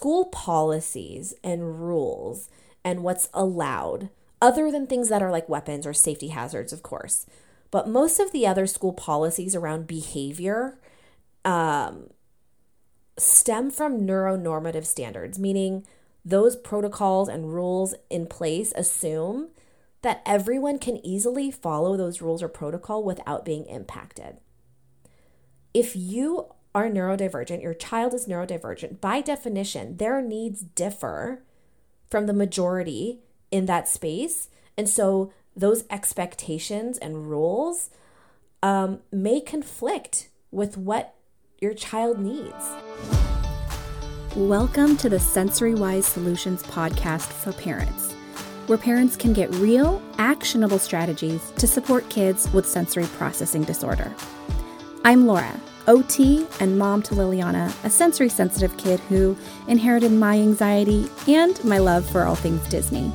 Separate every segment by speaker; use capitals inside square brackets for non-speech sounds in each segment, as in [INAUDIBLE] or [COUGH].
Speaker 1: school policies and rules and what's allowed, other than things that are like weapons or safety hazards, of course. But most of the other school policies around behavior um, stem from neuronormative standards, meaning those protocols and rules in place assume that everyone can easily follow those rules or protocol without being impacted. If you are neurodivergent, your child is neurodivergent, by definition, their needs differ from the majority in that space. And so those expectations and rules um, may conflict with what your child needs.
Speaker 2: Welcome to the Sensory Wise Solutions podcast for parents, where parents can get real, actionable strategies to support kids with sensory processing disorder. I'm Laura, OT and mom to Liliana, a sensory sensitive kid who inherited my anxiety and my love for all things Disney.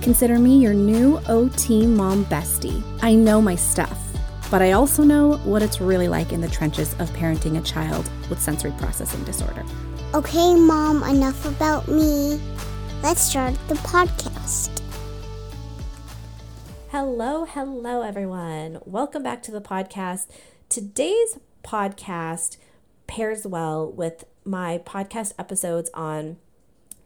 Speaker 2: Consider me your new OT mom bestie. I know my stuff, but I also know what it's really like in the trenches of parenting a child with sensory processing disorder.
Speaker 3: Okay, Mom, enough about me. Let's start the podcast.
Speaker 1: Hello, hello, everyone. Welcome back to the podcast. Today's podcast pairs well with my podcast episodes on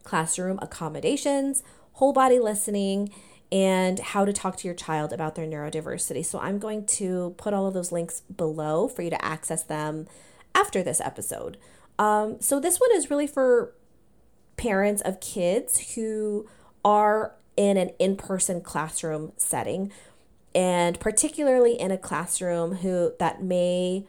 Speaker 1: classroom accommodations, whole body listening, and how to talk to your child about their neurodiversity. So I'm going to put all of those links below for you to access them after this episode. Um, so this one is really for parents of kids who are in an in-person classroom setting and particularly in a classroom who that may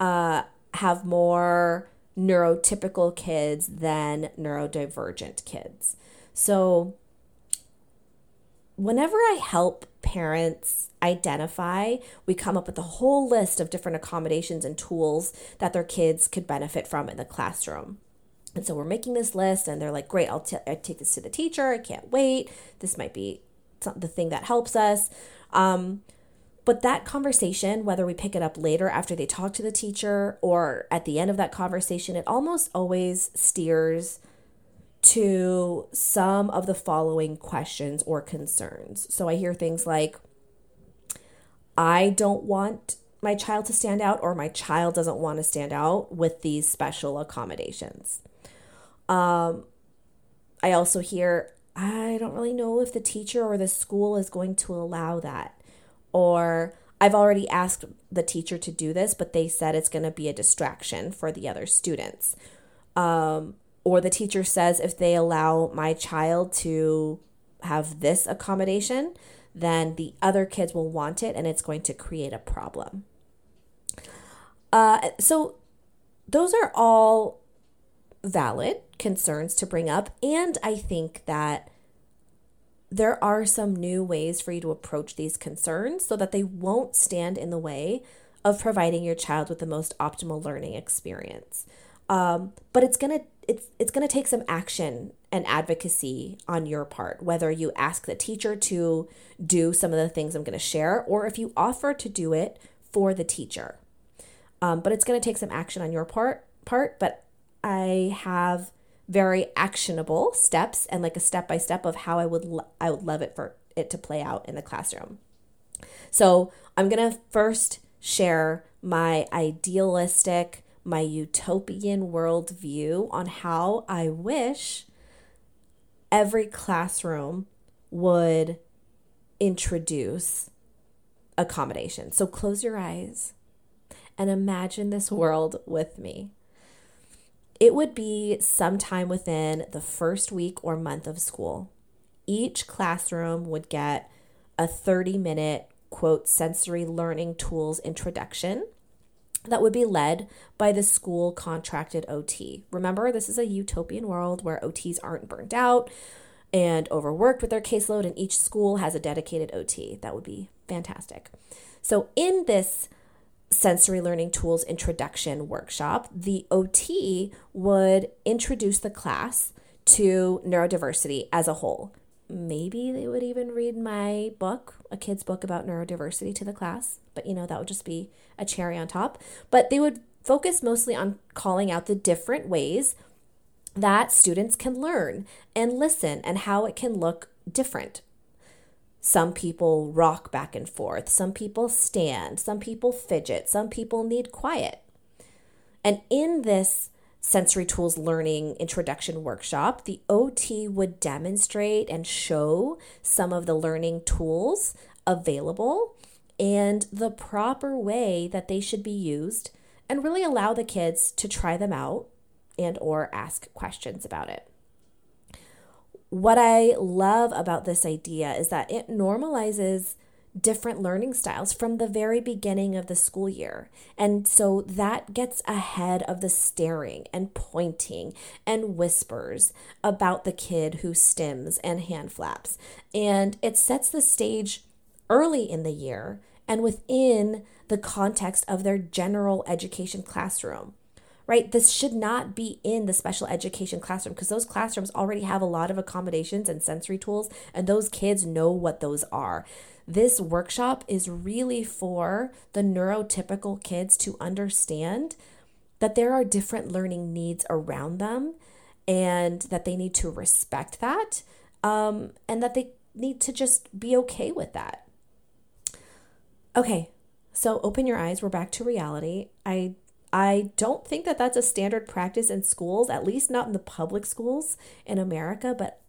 Speaker 1: uh, have more neurotypical kids than neurodivergent kids. So whenever I help parents identify, we come up with a whole list of different accommodations and tools that their kids could benefit from in the classroom. And so we're making this list, and they're like, Great, I'll, t- I'll take this to the teacher. I can't wait. This might be the thing that helps us. Um, but that conversation, whether we pick it up later after they talk to the teacher or at the end of that conversation, it almost always steers to some of the following questions or concerns. So I hear things like, I don't want my child to stand out, or my child doesn't want to stand out with these special accommodations. Um, I also hear, I don't really know if the teacher or the school is going to allow that. Or I've already asked the teacher to do this, but they said it's going to be a distraction for the other students. Um, or the teacher says if they allow my child to have this accommodation, then the other kids will want it and it's going to create a problem. Uh, so, those are all valid concerns to bring up. And I think that there are some new ways for you to approach these concerns so that they won't stand in the way of providing your child with the most optimal learning experience. Um, but it's gonna it's it's gonna take some action and advocacy on your part, whether you ask the teacher to do some of the things I'm gonna share, or if you offer to do it for the teacher. Um, but it's gonna take some action on your part part. But I have very actionable steps and like a step by step of how I would lo- I would love it for it to play out in the classroom. So I'm gonna first share my idealistic my utopian worldview on how I wish every classroom would introduce accommodation. So close your eyes and imagine this world with me. It would be sometime within the first week or month of school. Each classroom would get a 30 minute, quote, sensory learning tools introduction that would be led by the school contracted OT. Remember, this is a utopian world where OTs aren't burnt out and overworked with their caseload, and each school has a dedicated OT. That would be fantastic. So, in this sensory learning tools introduction workshop, the OT would introduce the class to neurodiversity as a whole. Maybe they would even read my book, a kid's book about neurodiversity, to the class, but you know, that would just be a cherry on top. But they would focus mostly on calling out the different ways that students can learn and listen and how it can look different. Some people rock back and forth, some people stand, some people fidget, some people need quiet. And in this sensory tools learning introduction workshop, the OT would demonstrate and show some of the learning tools available and the proper way that they should be used and really allow the kids to try them out and or ask questions about it. What I love about this idea is that it normalizes different learning styles from the very beginning of the school year. And so that gets ahead of the staring and pointing and whispers about the kid who stims and hand flaps. And it sets the stage early in the year and within the context of their general education classroom right? This should not be in the special education classroom because those classrooms already have a lot of accommodations and sensory tools, and those kids know what those are. This workshop is really for the neurotypical kids to understand that there are different learning needs around them and that they need to respect that um, and that they need to just be okay with that. Okay, so open your eyes. We're back to reality. I I don't think that that's a standard practice in schools, at least not in the public schools in America, but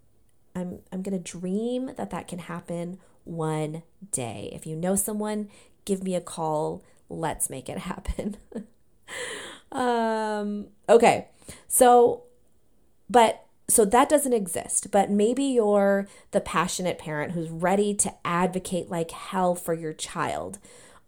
Speaker 1: I'm I'm going to dream that that can happen one day. If you know someone, give me a call. Let's make it happen. [LAUGHS] um okay. So but so that doesn't exist, but maybe you're the passionate parent who's ready to advocate like hell for your child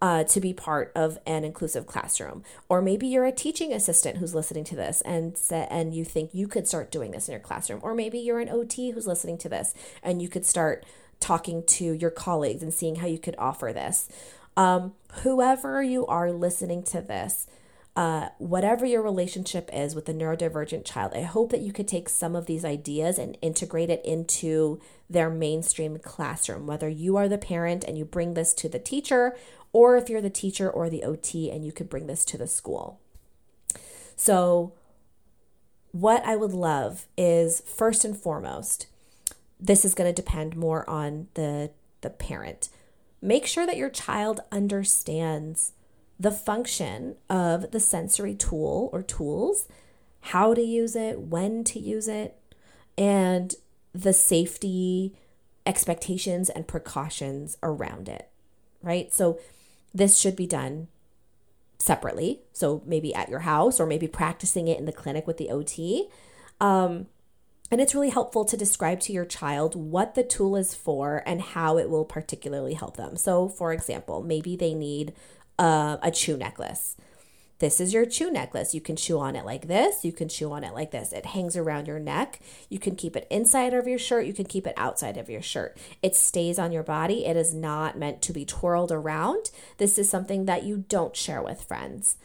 Speaker 1: uh, to be part of an inclusive classroom. Or maybe you're a teaching assistant who's listening to this and sa- and you think you could start doing this in your classroom. Or maybe you're an OT who's listening to this and you could start talking to your colleagues and seeing how you could offer this. Um, whoever you are listening to this, uh, whatever your relationship is with the neurodivergent child, I hope that you could take some of these ideas and integrate it into their mainstream classroom. Whether you are the parent and you bring this to the teacher, or if you're the teacher or the OT and you could bring this to the school. So, what I would love is first and foremost, this is going to depend more on the the parent. Make sure that your child understands the function of the sensory tool or tools, how to use it, when to use it, and the safety expectations and precautions around it, right? So, this should be done separately. So, maybe at your house or maybe practicing it in the clinic with the OT. Um, and it's really helpful to describe to your child what the tool is for and how it will particularly help them. So, for example, maybe they need uh, a chew necklace. This is your chew necklace. You can chew on it like this. You can chew on it like this. It hangs around your neck. You can keep it inside of your shirt. You can keep it outside of your shirt. It stays on your body. It is not meant to be twirled around. This is something that you don't share with friends.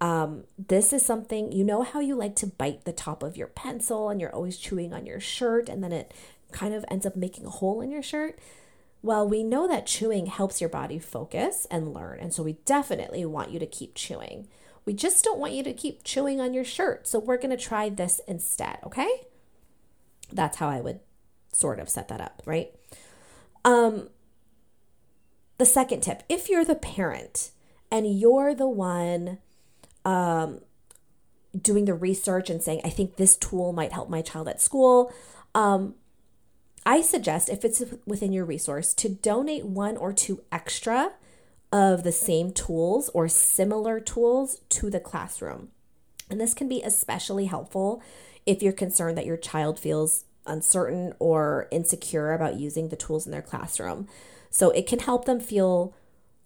Speaker 1: Um, this is something you know how you like to bite the top of your pencil and you're always chewing on your shirt and then it kind of ends up making a hole in your shirt. Well, we know that chewing helps your body focus and learn, and so we definitely want you to keep chewing. We just don't want you to keep chewing on your shirt, so we're going to try this instead, okay? That's how I would sort of set that up, right? Um the second tip, if you're the parent and you're the one um doing the research and saying, I think this tool might help my child at school, um, I suggest, if it's within your resource, to donate one or two extra of the same tools or similar tools to the classroom. And this can be especially helpful if you're concerned that your child feels uncertain or insecure about using the tools in their classroom. So it can help them feel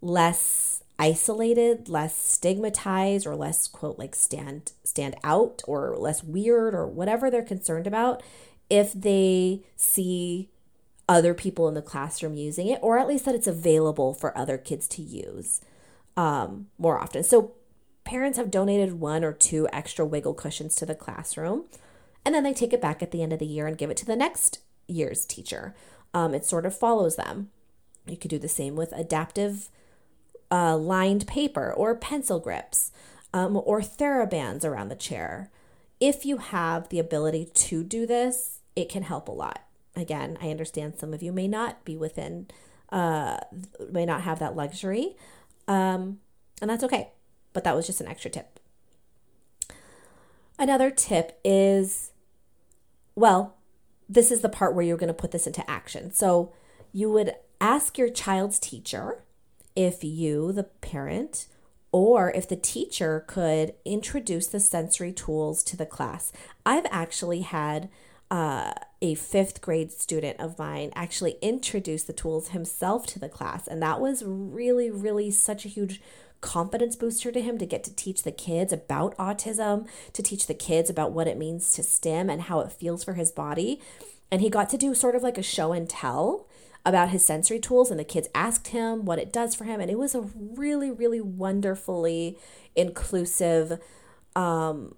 Speaker 1: less isolated, less stigmatized or less quote like stand stand out or less weird or whatever they're concerned about if they see other people in the classroom using it, or at least that it's available for other kids to use um, more often. So parents have donated one or two extra wiggle cushions to the classroom, and then they take it back at the end of the year and give it to the next year's teacher. Um, it sort of follows them. You could do the same with adaptive uh, lined paper or pencil grips um, or therabands around the chair if you have the ability to do this, it can help a lot. Again, I understand some of you may not be within, uh, may not have that luxury. Um, and that's okay. But that was just an extra tip. Another tip is well, this is the part where you're going to put this into action. So you would ask your child's teacher if you, the parent, or if the teacher could introduce the sensory tools to the class. I've actually had uh, a fifth grade student of mine actually introduced the tools himself to the class, and that was really, really such a huge confidence booster to him to get to teach the kids about autism, to teach the kids about what it means to stim and how it feels for his body. And he got to do sort of like a show and tell about his sensory tools, and the kids asked him what it does for him. And it was a really, really wonderfully inclusive, um,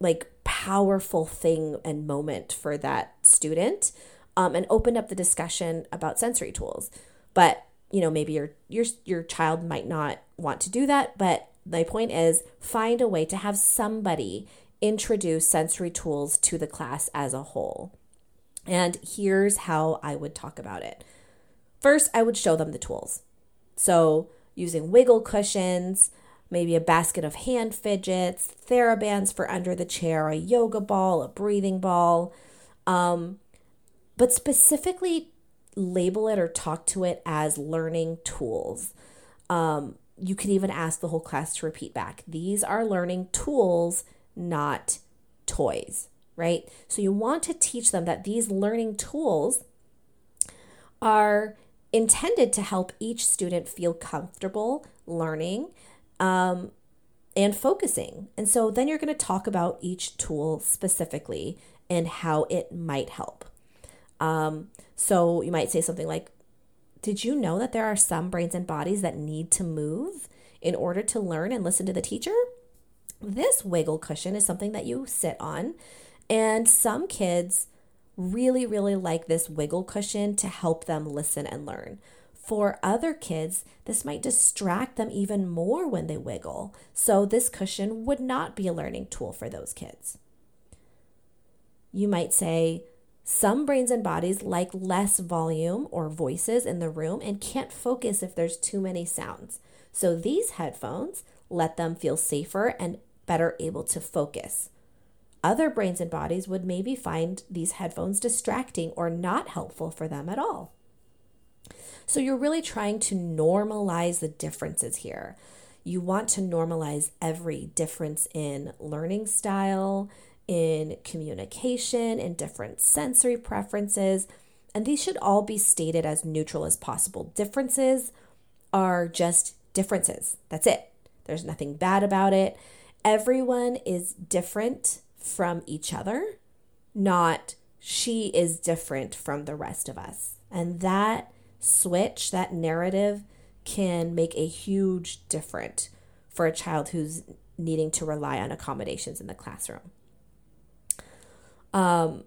Speaker 1: like powerful thing and moment for that student, um, and opened up the discussion about sensory tools. But you know, maybe your your your child might not want to do that, but my point is find a way to have somebody introduce sensory tools to the class as a whole. And here's how I would talk about it. First, I would show them the tools. So, using wiggle cushions, maybe a basket of hand fidgets, therabands for under the chair, a yoga ball, a breathing ball. Um, but specifically label it or talk to it as learning tools. Um, you could even ask the whole class to repeat back. These are learning tools, not toys right? So you want to teach them that these learning tools are intended to help each student feel comfortable learning um, and focusing. And so then you're going to talk about each tool specifically and how it might help. Um, so you might say something like, Did you know that there are some brains and bodies that need to move in order to learn and listen to the teacher? This wiggle cushion is something that you sit on and some kids really, really like this wiggle cushion to help them listen and learn. For other kids, this might distract them even more when they wiggle. So, this cushion would not be a learning tool for those kids. You might say, some brains and bodies like less volume or voices in the room and can't focus if there's too many sounds. So, these headphones let them feel safer and better able to focus. Other brains and bodies would maybe find these headphones distracting or not helpful for them at all. So you're really trying to normalize the differences here. You want to normalize every difference in learning style, in communication, in different sensory preferences, and these should all be stated as neutral as possible. Differences are just differences. That's it. There's nothing bad about it. Everyone is different from each other, not she is different from the rest of us. And that switch, that narrative, can make a huge difference for a child who's needing to rely on accommodations in the classroom. Um,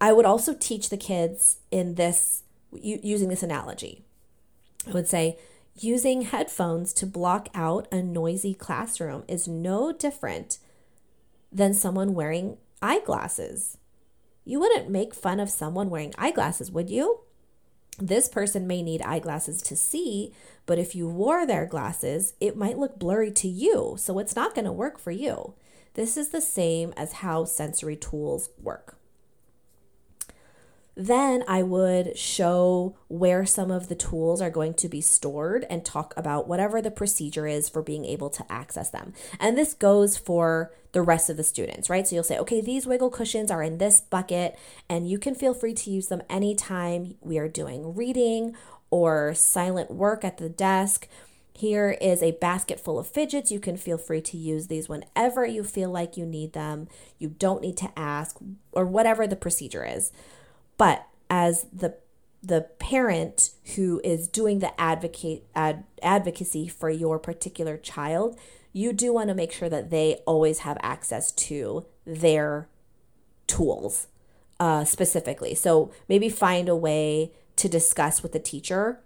Speaker 1: I would also teach the kids in this using this analogy. I would say using headphones to block out a noisy classroom is no different than someone wearing eyeglasses. You wouldn't make fun of someone wearing eyeglasses, would you? This person may need eyeglasses to see, but if you wore their glasses, it might look blurry to you, so it's not going to work for you. This is the same as how sensory tools work. Then I would show where some of the tools are going to be stored and talk about whatever the procedure is for being able to access them. And this goes for the rest of the students, right? So you'll say, okay, these wiggle cushions are in this bucket, and you can feel free to use them anytime we are doing reading or silent work at the desk. Here is a basket full of fidgets. You can feel free to use these whenever you feel like you need them. You don't need to ask, or whatever the procedure is. But as the the parent who is doing the advocate ad, advocacy for your particular child, you do want to make sure that they always have access to their tools uh, specifically. So maybe find a way to discuss with the teacher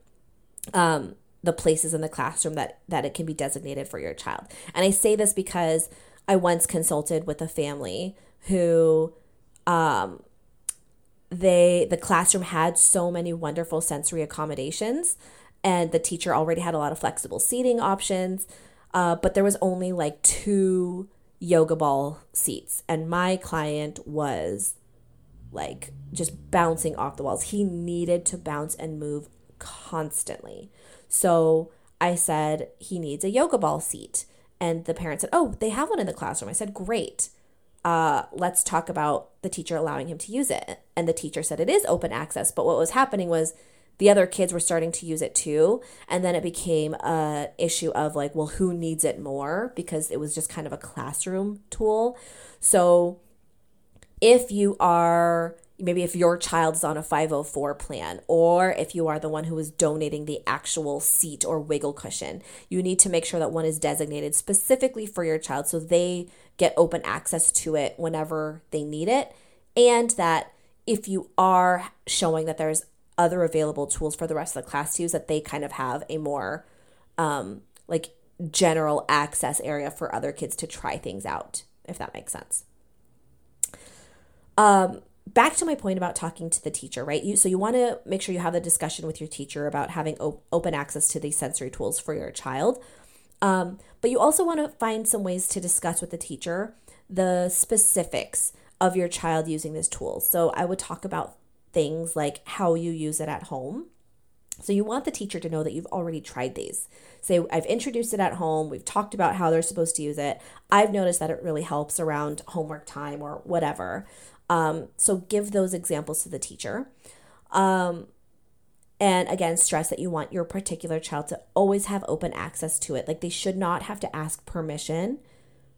Speaker 1: um, the places in the classroom that that it can be designated for your child. And I say this because I once consulted with a family who um, they the classroom had so many wonderful sensory accommodations and the teacher already had a lot of flexible seating options uh, but there was only like two yoga ball seats and my client was like just bouncing off the walls. He needed to bounce and move constantly. So i said he needs a yoga ball seat. And the parent said oh they have one in the classroom. I said great uh, let's talk about the teacher allowing him to use it. And the teacher said it is open access. But what was happening was the other kids were starting to use it too. And then it became a issue of like, well, who needs it more? Because it was just kind of a classroom tool. So if you are maybe if your child is on a 504 plan or if you are the one who is donating the actual seat or wiggle cushion you need to make sure that one is designated specifically for your child so they get open access to it whenever they need it. And that if you are showing that there's other available tools for the rest of the class to use that they kind of have a more um, like general access area for other kids to try things out if that makes sense. Um, back to my point about talking to the teacher, right? You so you want to make sure you have a discussion with your teacher about having op- open access to these sensory tools for your child. Um, but you also want to find some ways to discuss with the teacher the specifics of your child using these tools. So I would talk about things like how you use it at home. So you want the teacher to know that you've already tried these. Say, I've introduced it at home. We've talked about how they're supposed to use it. I've noticed that it really helps around homework time or whatever. Um, so give those examples to the teacher. Um, and again, stress that you want your particular child to always have open access to it. Like they should not have to ask permission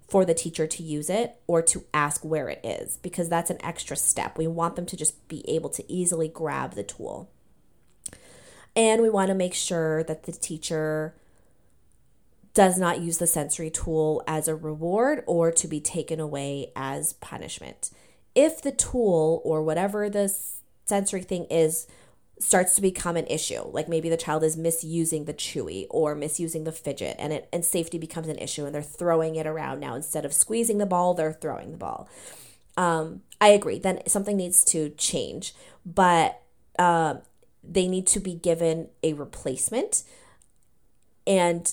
Speaker 1: for the teacher to use it or to ask where it is because that's an extra step. We want them to just be able to easily grab the tool. And we want to make sure that the teacher does not use the sensory tool as a reward or to be taken away as punishment if the tool or whatever the sensory thing is starts to become an issue like maybe the child is misusing the chewy or misusing the fidget and it and safety becomes an issue and they're throwing it around now. Instead of squeezing the ball they're throwing the ball. Um, i agree then something needs to change but um, they need to be given a replacement and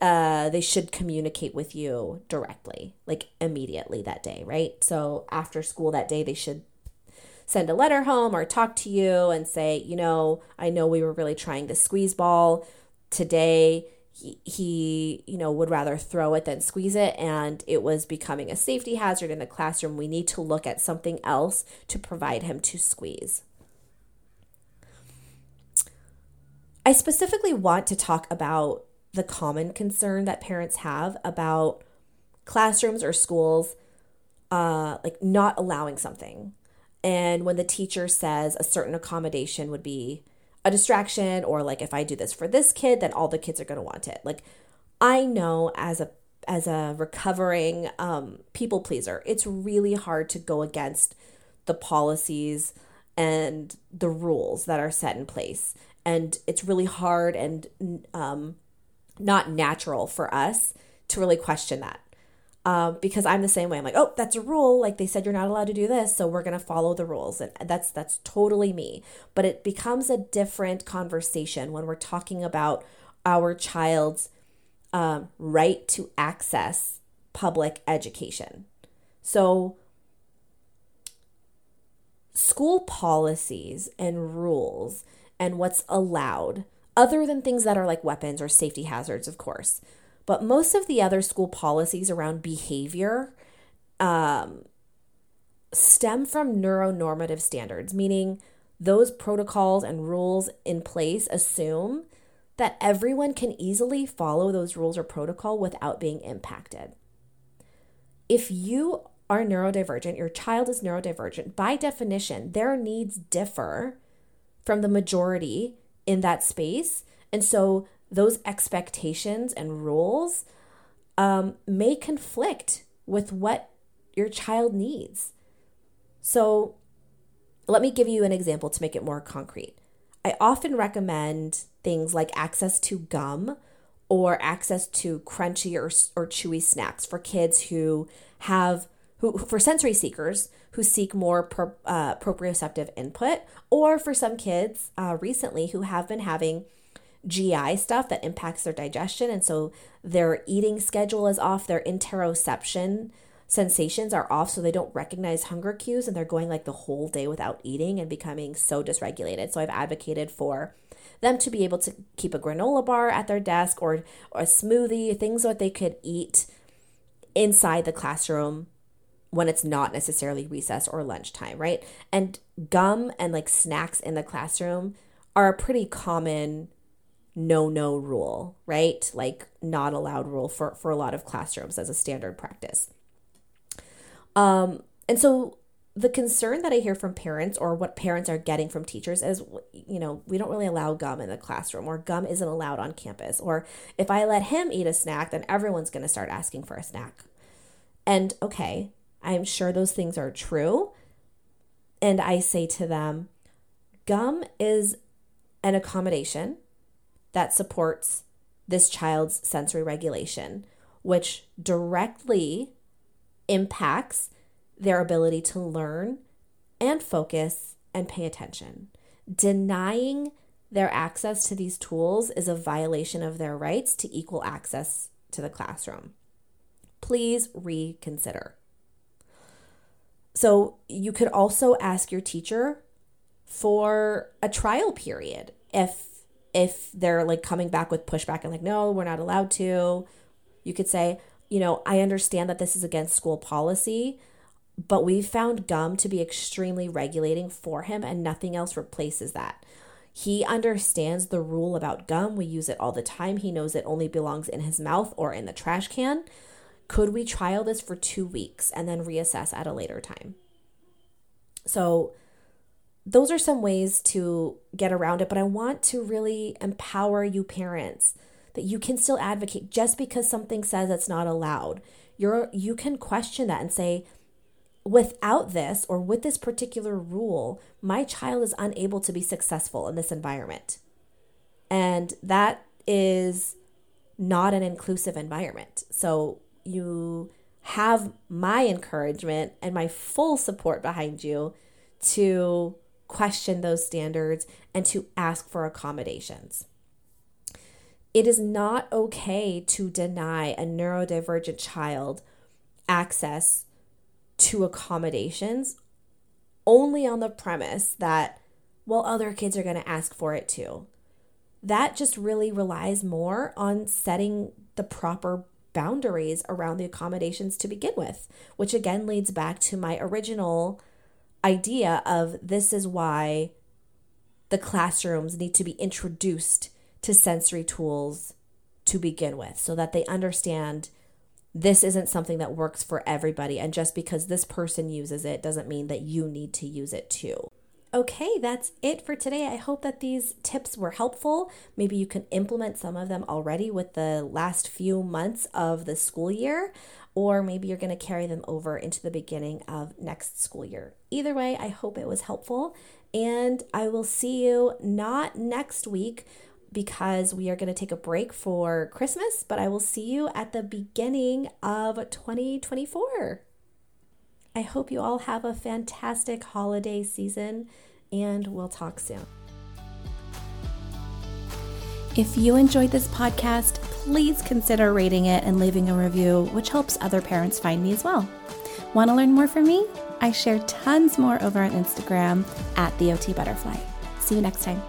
Speaker 1: uh, they should communicate with you directly, like immediately that day, right? So after school that day, they should send a letter home or talk to you and say, you know, I know we were really trying the squeeze ball today. He, he, you know, would rather throw it than squeeze it, and it was becoming a safety hazard in the classroom. We need to look at something else to provide him to squeeze. I specifically want to talk about the common concern that parents have about classrooms or schools uh, like not allowing something. And when the teacher says a certain accommodation would be a distraction, or like if I do this for this kid, then all the kids are going to want it. Like I know as a as a recovering um, people pleaser, it's really hard to go against the policies and the rules that are set in place, and it's really hard and um, not natural for us to really question that. Um, because I'm the same way. I'm like, oh, that's a rule. Like they said, you're not allowed to do this, so we're gonna follow the rules, and that's that's totally me. But it becomes a different conversation when we're talking about our child's um, right to access public education. So, school policies and rules and what's allowed other than things that are like weapons or safety hazards, of course. But most of the other school policies around behavior um, stem from neuronormative standards, meaning those protocols and rules in place assume that everyone can easily follow those rules or protocol without being impacted. If you are neurodivergent, your child is neurodivergent, by definition, their needs differ from the majority in that space. And so those expectations and rules um, may conflict with what your child needs. So let me give you an example to make it more concrete. I often recommend things like access to gum or access to crunchy or, or chewy snacks for kids who have who for sensory seekers who seek more pro, uh, proprioceptive input or for some kids uh, recently who have been having GI stuff that impacts their digestion and so their eating schedule is off their interoception sensations are off so they don't recognize hunger cues and they're going like the whole day without eating and becoming so dysregulated. So I've advocated for them to be able to keep a granola bar at their desk or, or a smoothie, things that they could eat inside the classroom when it's not necessarily recess or lunchtime, right? And gum and like snacks in the classroom are a pretty common no no rule, right? Like not allowed rule for for a lot of classrooms as a standard practice. Um, and so the concern that I hear from parents or what parents are getting from teachers is, you know, we don't really allow gum in the classroom or gum isn't allowed on campus. Or if I let him eat a snack, then everyone's going to start asking for a snack. And okay, I'm sure those things are true. And I say to them, gum is an accommodation that supports this child's sensory regulation, which directly impacts their ability to learn and focus and pay attention. Denying their access to these tools is a violation of their rights to equal access to the classroom. Please reconsider. So, you could also ask your teacher for a trial period if if they're like coming back with pushback and like no, we're not allowed to. You could say, you know, I understand that this is against school policy, but we found gum to be extremely regulating for him, and nothing else replaces that. He understands the rule about gum. We use it all the time. He knows it only belongs in his mouth or in the trash can. Could we trial this for two weeks and then reassess at a later time? So, those are some ways to get around it, but I want to really empower you parents that you can still advocate just because something says it's not allowed. You're you can question that and say without this or with this particular rule, my child is unable to be successful in this environment. And that is not an inclusive environment. So you have my encouragement and my full support behind you to question those standards and to ask for accommodations. It is not okay to deny a neurodivergent child access to accommodations only on the premise that, well, other kids are going to ask for it too. That just really relies more on setting the proper boundaries around the accommodations to begin with, which again leads back to my original idea of this is why the classrooms need to be introduced to sensory tools to begin with so that they understand this isn't something that works for everybody. And just because this person uses it doesn't mean that you need to use it too. Okay, that's it for today. I hope that these tips were helpful. Maybe you can implement some of them already with the last few months of the school year, or maybe you're going to carry them over into the beginning of next school year. Either way, I hope it was helpful, and I will see you not next week because we are going to take a break for Christmas, but I will see you at the beginning of 2024. I hope you all have a fantastic holiday season, and we'll talk soon.
Speaker 2: If you enjoyed this podcast, please consider rating it and leaving a review, which helps other parents find me as well. Want to learn more from me? I share tons more over on Instagram at the OT Butterfly. See you next time.